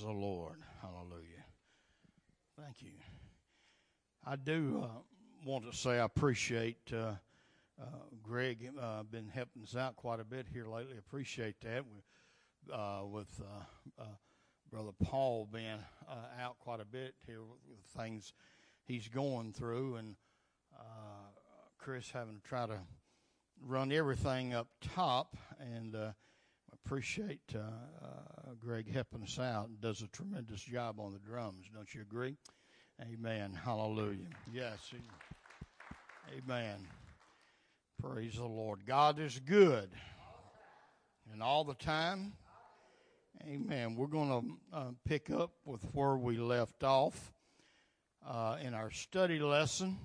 Praise the Lord. Hallelujah. Thank you. I do uh, want to say I appreciate uh, uh, Greg uh, been helping us out quite a bit here lately. Appreciate that with, uh, with uh, uh, Brother Paul being uh, out quite a bit here with, things he's going through, and Chris having to try to run everything up top and. Appreciate uh, uh, Greg helping us out and does a tremendous job on the drums. Don't you agree? Amen. Hallelujah. Yes. Amen. Praise the Lord. God is good. And all the time. Amen. We're going to uh, pick up with where we left off uh, in our study lesson.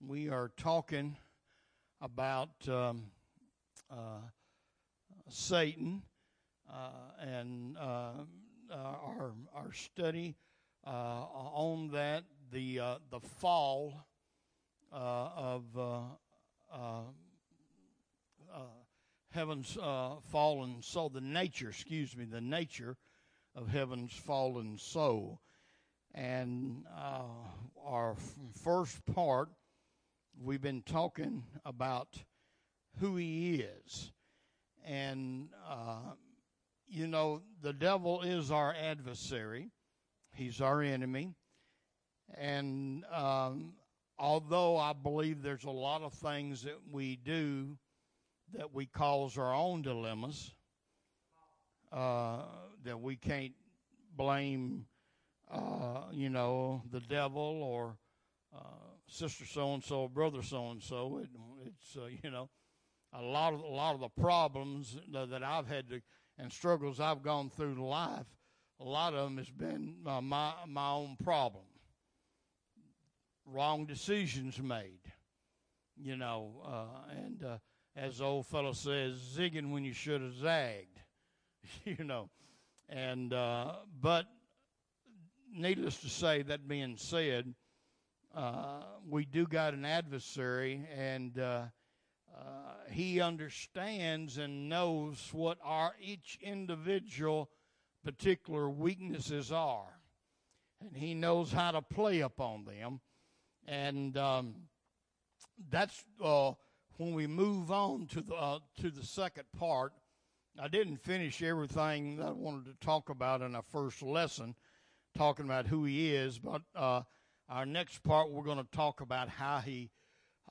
We are talking about um, uh, Satan, uh, and uh, uh, our our study uh, on that the uh, the fall of heaven's fallen soul, the nature, excuse me, the nature of heaven's fallen soul, and our f- first part we've been talking about who he is and, uh, you know, the devil is our adversary, he's our enemy. And um, although I believe there's a lot of things that we do that we cause our own dilemmas, uh, that we can't blame, uh, you know, the devil or uh, sister so and so, brother so and so. It's, uh, you know, a lot of a lot of the problems that I've had to and struggles I've gone through in life, a lot of them has been uh, my my own problem. Wrong decisions made, you know, uh, and uh, as the old fellow says, zigging when you should have zagged, you know, and uh, but needless to say, that being said, uh, we do got an adversary and uh, he understands and knows what our each individual particular weaknesses are, and he knows how to play upon them, and um, that's uh, when we move on to the uh, to the second part. I didn't finish everything that I wanted to talk about in our first lesson, talking about who he is, but uh, our next part we're going to talk about how he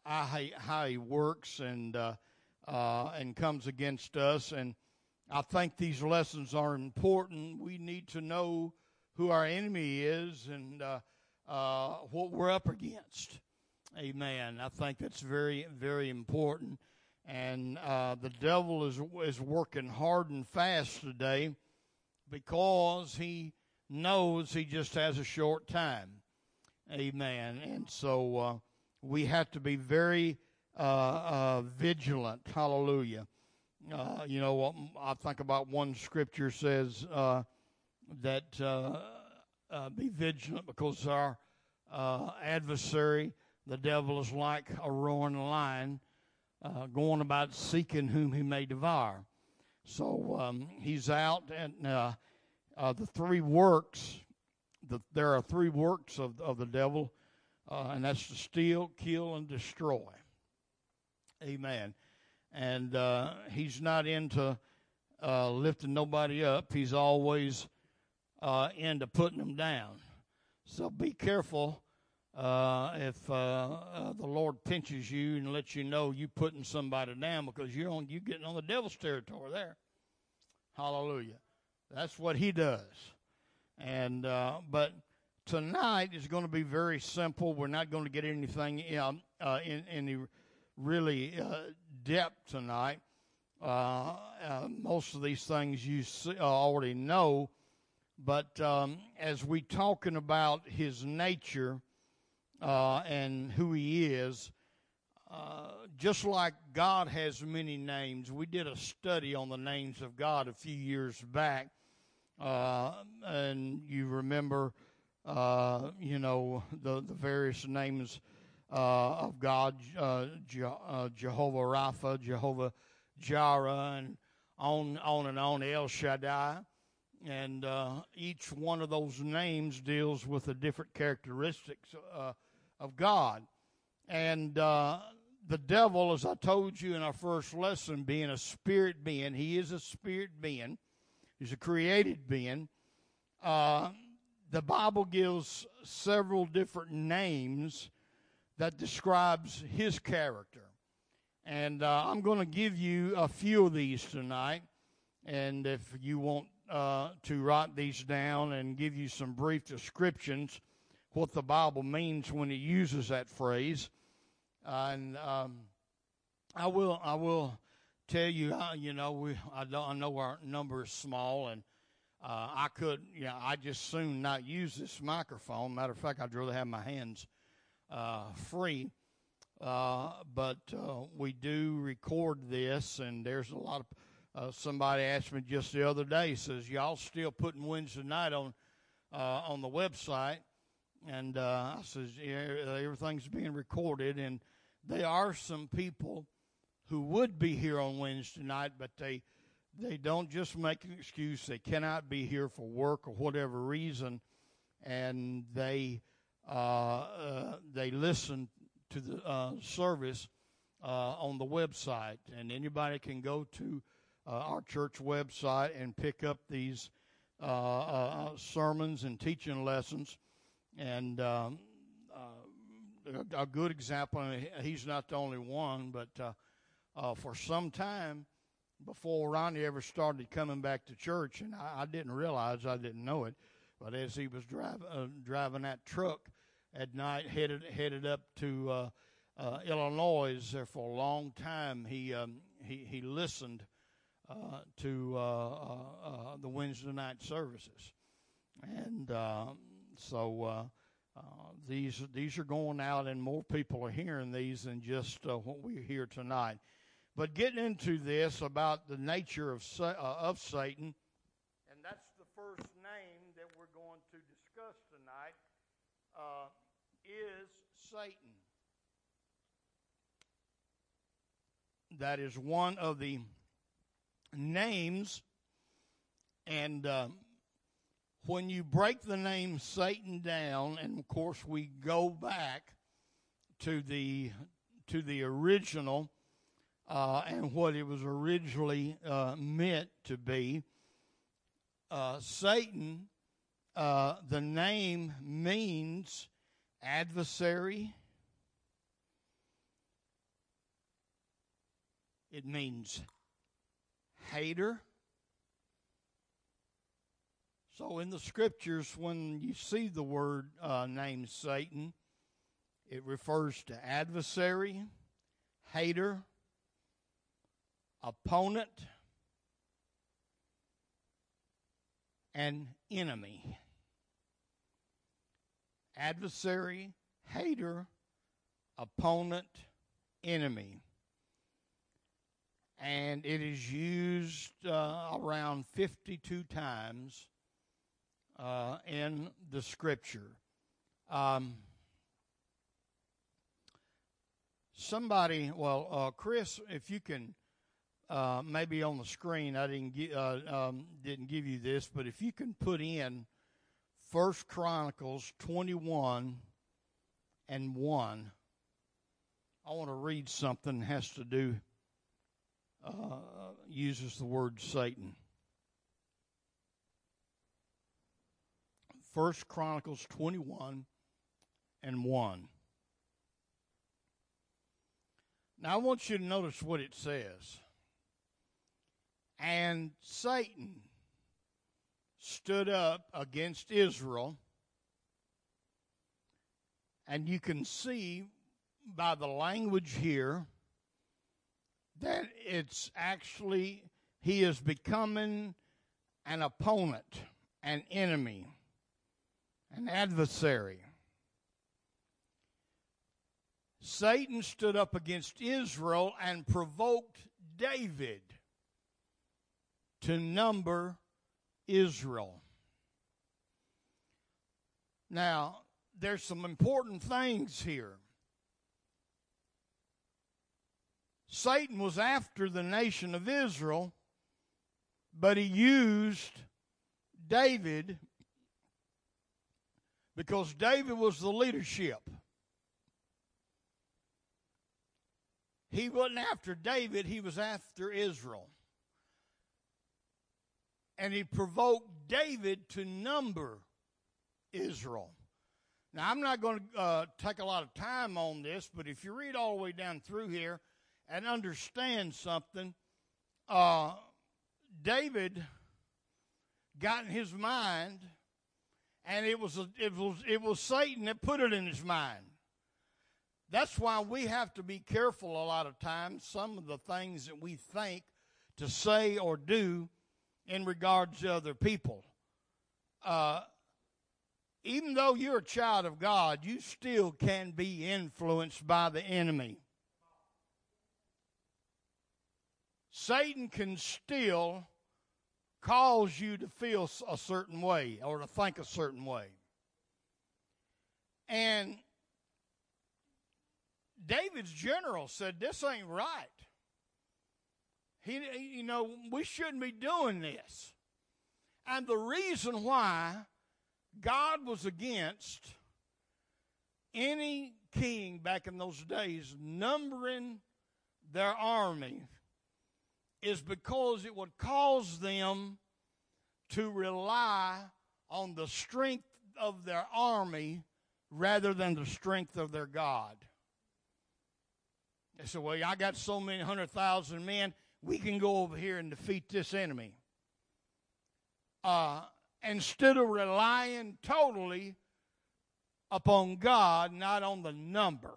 he, how he works and uh, uh, and comes against us. And I think these lessons are important. We need to know who our enemy is and uh what we're up against. Amen. I think that's very very important. And uh, the devil is is working hard and fast today because he knows he just has a short time. Amen. And so uh, we have to be very uh, uh, vigilant. Hallelujah. Uh, you know, I think about one scripture says uh, that uh, uh, be vigilant because our adversary, the devil, is like a roaring lion going about seeking whom he may devour. So um, he's out, and the three works. The, there are three works of of the devil uh, and that's to steal, kill, and destroy. Amen. And uh, he's not into uh, lifting nobody up. He's always uh, into putting them down. So be careful uh, if uh, the Lord pinches you and lets you know you're putting somebody down because you're on you getting on the devil's territory there. Hallelujah. That's what he does. And but tonight is going to be very simple. We're not going to get anything in, uh, in any really uh, depth tonight. Uh, uh most of these things you see, uh, already know, but um, as we talking about his nature uh, and who he is, just like God has many names, we did a study on the names of God a few years back, and you remember uh, you know, the, the various names uh, of God, uh, Je- uh, Jehovah Rapha, Jehovah Jireh, and on, on and on, El Shaddai. and each one of those names deals with a different characteristics of God. And the devil, as I told you in our first lesson, being a spirit being, he is a spirit being. He's a created being. Uh, the Bible gives several different names that describes his character. And uh, I'm going to give you a few of these tonight. And if you want uh, to write these down and give you some brief descriptions, what the Bible means when it uses that phrase, uh, and um, I will I will tell you, uh, you know, we I, I know our number is small, and uh, I could, you know, I just soon not use this microphone. Matter of fact, I'd rather have my hands uh, free. Uh, but uh, we do record this, and there's a lot of. Uh, somebody asked me just the other day, says y'all still putting Wednesday night on uh, on the website, and I says yeah, everything's being recorded, and there are some people who would be here on Wednesday night, but they they don't just make an excuse. They cannot be here for work or whatever reason, and they uh, uh, they listen to the uh, service uh, on the website, and anybody can go to uh, our church website and pick up these uh, sermons and teaching lessons. And um, a good example, and he's not the only one, but for some time before Ronnie ever started coming back to church, and I, I didn't realize I didn't know it, but as he was driving uh, driving that truck at night, headed headed up to uh, uh, Illinois, there for a long time, he um, he he listened uh, to uh, uh, the Wednesday night services, and um, so. these these are going out, and more people are hearing these than just what we hear tonight. But getting into this about the nature of, uh, of Satan, and that's the first name that we're going to discuss tonight, uh, is Satan. That is one of the names, and uh, when you break the name Satan down, and of course we go back to the to the original uh, and what it was originally uh, meant to be. Uh, Satan, uh, the name means adversary. It means hater. So in the scriptures, when you see the word uh, named Satan, it refers to adversary, hater, opponent, and enemy. Adversary, hater, opponent, enemy. And it is used uh, around 52 times uh, in the scripture. Um, somebody, well, uh, Chris, if you can uh, maybe on the screen I didn't uh, um, didn't give you this, but if you can put in First Chronicles twenty one and one, I want to read something that has to do uh, uses the word Satan. First Chronicles twenty one and one. Now I want you to notice what it says. And Satan stood up against Israel. And you can see by the language here that it's actually, he is becoming an opponent, an enemy, an adversary. Satan stood up against Israel and provoked David to number Israel. Now, there's some important things here. Satan was after the nation of Israel, but he used David because David was the leadership. He wasn't after David, he was after Israel. And he provoked David to number Israel. Now, I'm not going to uh, take a lot of time on this, but if you read all the way down through here and understand something, uh, David got in his mind, and it was, it, was, it was Satan that put it in his mind. That's why we have to be careful a lot of times, some of the things that we think to say or do in regards to other people. Uh, even though you're a child of God, you still can be influenced by the enemy. Satan can still cause you to feel a certain way or to think a certain way. And David's general said, This ain't right. He, you know, we shouldn't be doing this. And the reason why God was against any king back in those days numbering their army is because it would cause them to rely on the strength of their army rather than the strength of their God. They said, Well, I got so many hundred thousand men, we can go over here and defeat this enemy. Uh, instead of relying totally upon God, not on the number.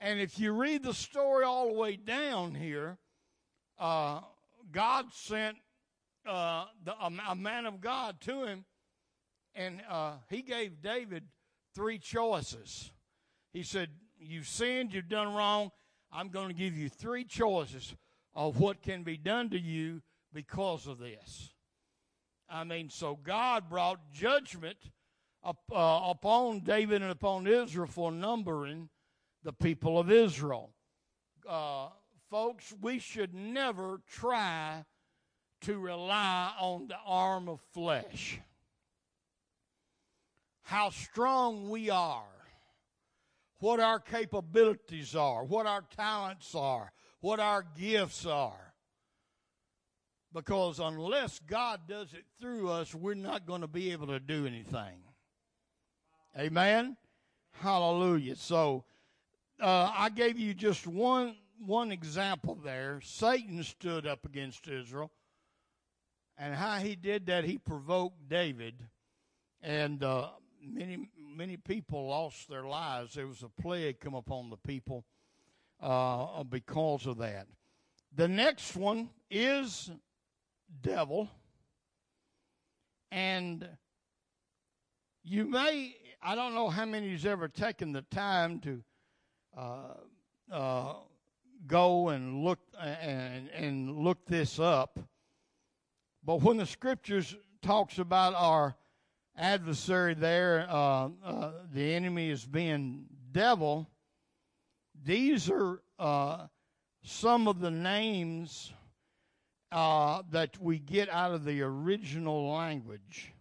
And if you read the story all the way down here, uh, God sent uh, the, a, a, man of God to him, and uh, he gave David three choices. He said, You've sinned, you've done wrong. I'm going to give you three choices of what can be done to you because of this. I mean, so God brought judgment up, uh, upon David and upon Israel for numbering the people of Israel. Uh, folks, we should never try to rely on the arm of flesh. How strong we are, what our capabilities are, what our talents are, what our gifts are. Because unless God does it through us, we're not going to be able to do anything. Amen? Hallelujah. So uh, I gave you just one one example there. Satan stood up against Israel, and how he did that, he provoked David, and uh, many many people lost their lives. There was a plague come upon the people uh, because of that. The next one is devil. And you may, I don't know how many has ever taken the time to uh, uh, go and look and, and look this up. But when the scriptures talks about our adversary there, uh, uh the enemy is being devil, these are uh, some of the names uh, that we get out of the original language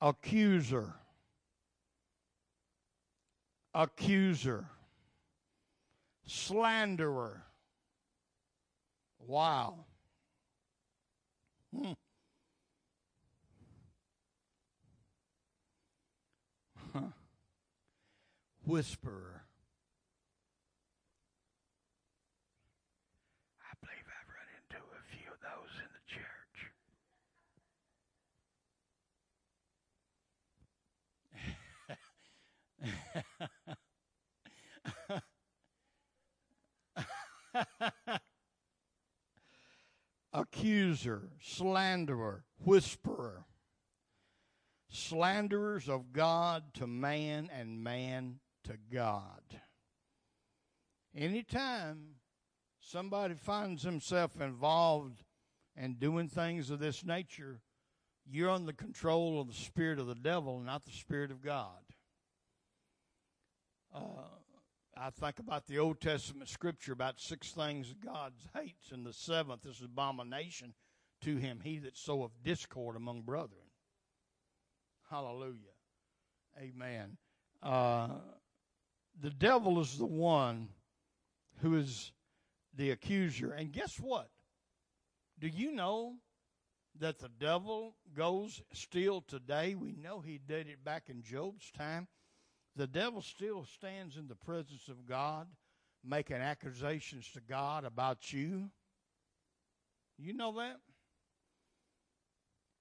accuser, accuser, slanderer. Wow. Hmm. Huh. Whisperer. Accuser, slanderer, whisperer. Slanderers of God to man and man to God. Anytime somebody finds himself involved in doing things of this nature, you're under the control of the spirit of the devil, not the spirit of God. Uh, I think about the Old Testament scripture about six things God hates, and the seventh is abomination to him, he that soweth discord among brethren. Hallelujah. Amen. Uh, the devil is the one who is the accuser. And guess what? Do you know that the devil goes still today? We know he did it back in Job's time. The devil still stands in the presence of God, making accusations to God about you. You know that?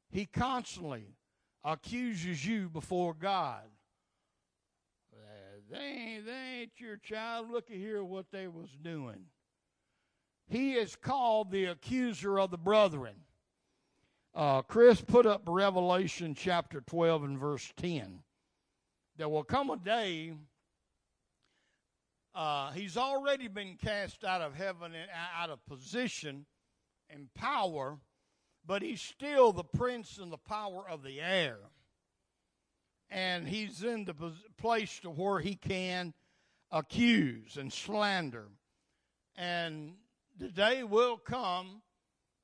He constantly accuses you before God. They ain't, they ain't your child. Look at here what they was doing. He is called the accuser of the brethren. Uh, Chris put up Revelation chapter 12 and verse 10. There will come a day, uh, he's already been cast out of heaven and out of position and power, but he's still the prince and the power of the air. And he's in the place to where he can accuse and slander. And the day will come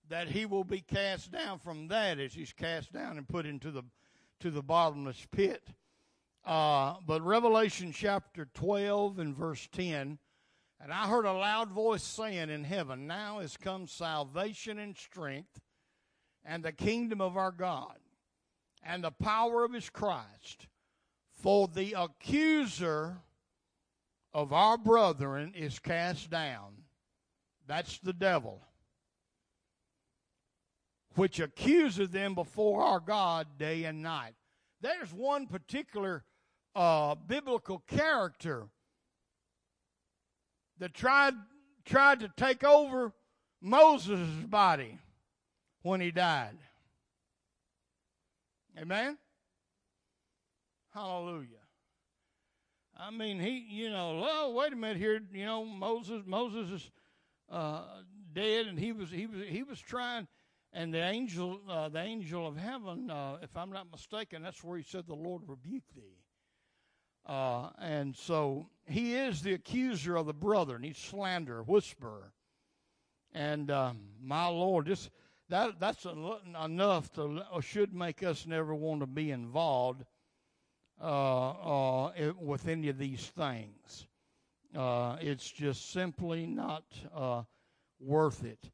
that he will be cast down from that as he's cast down and put into the to the bottomless pit. Uh, but Revelation chapter 12 and verse 10 and I heard a loud voice saying in heaven, Now is come salvation and strength, and the kingdom of our God, and the power of his Christ. For the accuser of our brethren is cast down. That's the devil, which accuses them before our God day and night. There's one particular uh, biblical character that tried tried to take over Moses' body when he died. Amen? Hallelujah. I mean, he, you know, oh, wait a minute here. You know, Moses, Moses is uh, dead, and he was, he was, he was trying. And the angel, uh, the angel of heaven, uh, if I'm not mistaken, that's where he said, "The Lord rebuke thee." Uh, and so he is the accuser of the brother, and he's slander, whisperer. And um, my Lord, just that that's enough to should make us never want to be involved uh, uh, with any of these things. Uh, it's just simply not uh, worth it.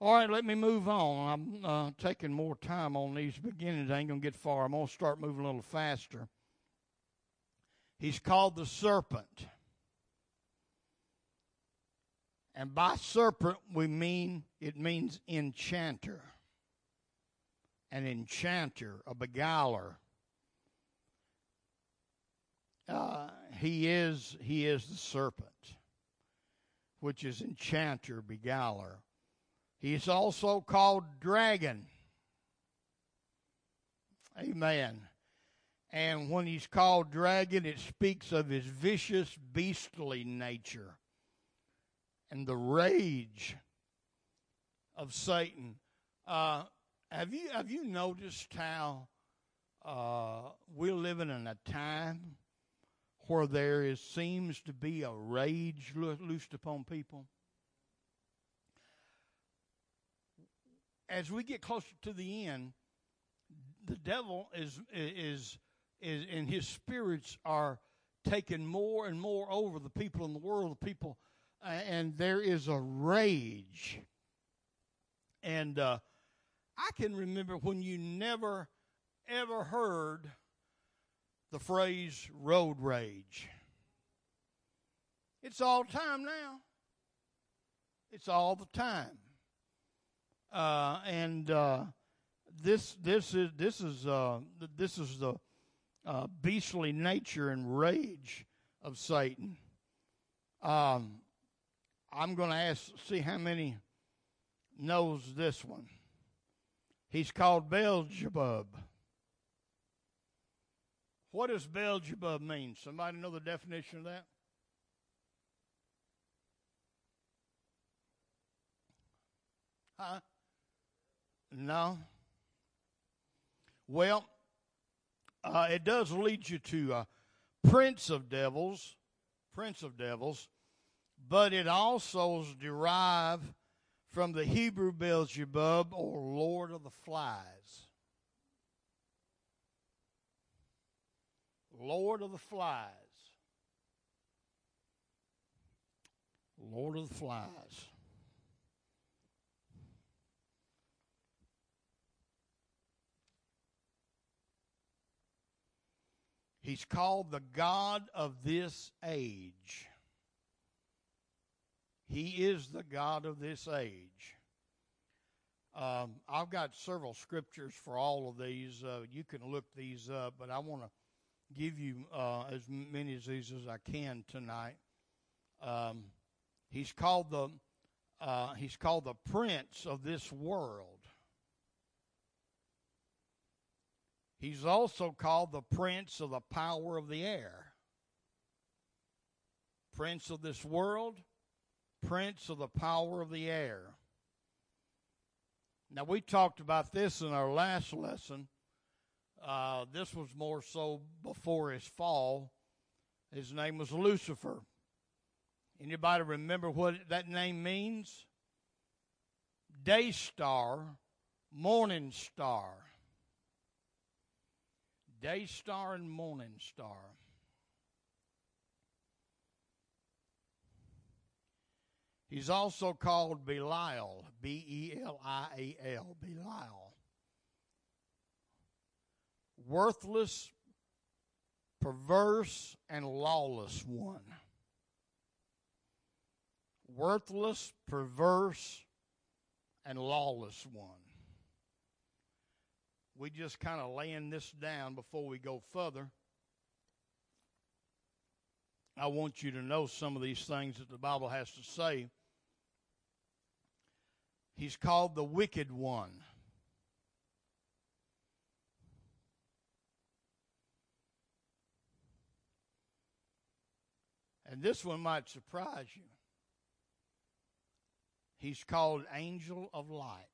All right, let me move on. I'm uh, taking more time on these beginnings. I ain't gonna get far. I'm gonna start moving a little faster. He's called the serpent. And by serpent, we mean, it means enchanter. An enchanter, a beguiler. Uh, he is he is the serpent, which is enchanter, beguiler. He's also called dragon. Amen. And when he's called dragon, it speaks of his vicious, beastly nature and the rage of Satan. Uh, have you have you noticed how uh, we're living in a time where there is seems to be a rage loosed upon people? As we get closer to the end, the devil is is is, and his spirits are taking more and more over the people in the world, the people, and there is a rage. And uh, I can remember when you never ever heard the phrase road rage. It's all time now. It's all the time. Uh, and uh, this this is this is uh, this is the uh, beastly nature and rage of Satan. Um, I'm going to ask, see how many knows this one. He's called Beelzebub. What does Beelzebub mean? Somebody know the definition of that? Huh? No. Well, uh, it does lead you to uh, prince of devils, prince of devils, but it also is derived from the Hebrew Beelzebub or Lord of the Flies. Lord of the Flies. Lord of the Flies. He's called the God of this age. He is the God of this age. Um, I've got several scriptures for all of these. Uh, you can look these up, but I want to give you uh, as many of these as I can tonight. Um, he's called the uh, he's called the prince of this world. He's also called the prince of the power of the air. Prince of this world, prince of the power of the air. Now, we talked about this in our last lesson. Uh, this was more so before his fall. His name was Lucifer. Anybody remember what that name means? Day star, morning star day star and morning star. He's also called Belial, B E L I A L, Belial. Worthless, perverse, and lawless one. Worthless, perverse, and lawless one we just kind of laying this down before we go further. I want you to know some of these things that the Bible has to say. He's called the wicked one. And this one might surprise you. He's called angel of light.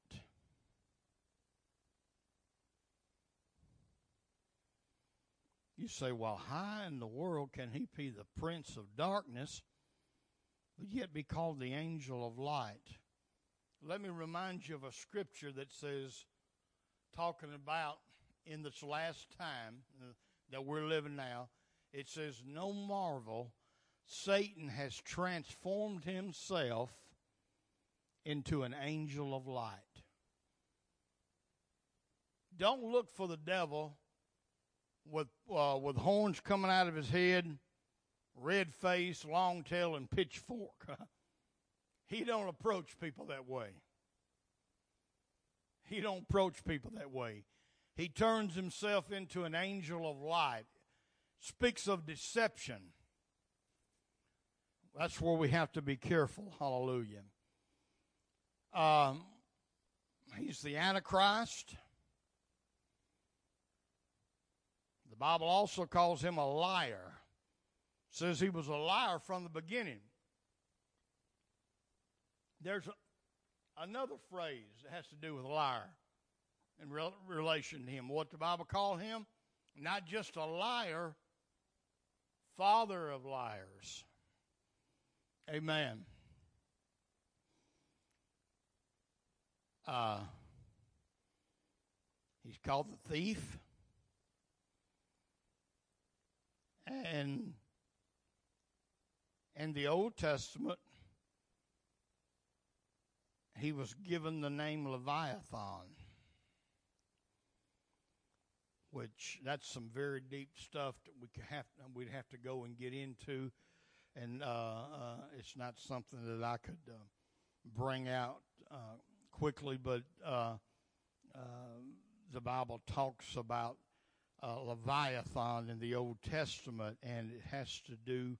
You say, well, how in the world can he be the prince of darkness, but yet be called the angel of light? Let me remind you of a scripture that says, talking about in this last time uh, that we're living now, it says, No marvel, Satan has transformed himself into an angel of light. Don't look for the devil with uh, with horns coming out of his head, red face, long tail, and pitchfork. he don't approach people that way. He don't approach people that way. He turns himself into an angel of light. Speaks of deception. That's where we have to be careful. Hallelujah. Um, he's the Antichrist. Bible also calls him a liar. Says he was a liar from the beginning. There's a, another phrase that has to do with liar in re- relation to him. What the Bible called him? Not just a liar, father of liars. Amen. Uh, he's called the thief. And in the Old Testament, he was given the name Leviathan, which that's some very deep stuff that we could have we'd have to go and get into, and uh, uh, it's not something that I could uh, bring out uh, quickly, but uh, uh, the Bible talks about uh, Leviathan in the Old Testament, and it has to do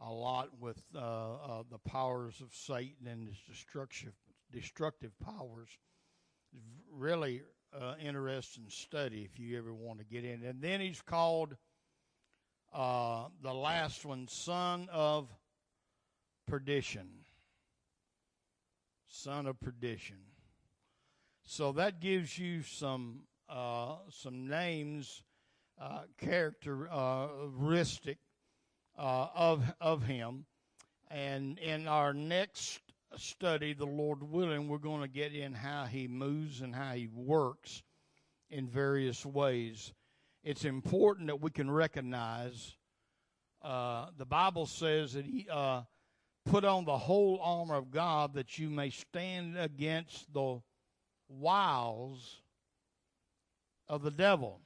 a lot with uh, uh, the powers of Satan and his destructive destructive powers. Really uh, interesting study if you ever want to get in. And then he's called uh, the last one, son of perdition. Son of perdition. So that gives you some uh, some names, uh, characteristic uh, of of him, and in our next study, the Lord willing, we're going to get in how he moves and how he works in various ways. it's important that we can recognize. Uh, the Bible says that he uh, put on the whole armor of God that you may stand against the wiles of the devil.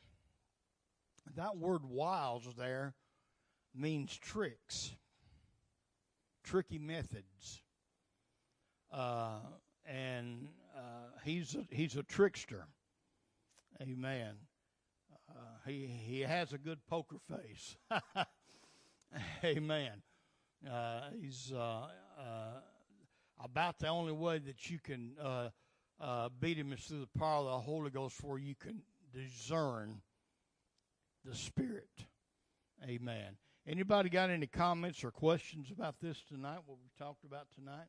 That word wiles there means tricks, tricky methods. Uh, and uh, he's a, he's a trickster. Amen. Uh, he he has a good poker face. Amen. Uh, he's uh, uh, about the only way that you can beat him is through the power of the Holy Ghost, where you can discern the Spirit. Amen. Anybody got any comments or questions about this tonight? What we talked about tonight?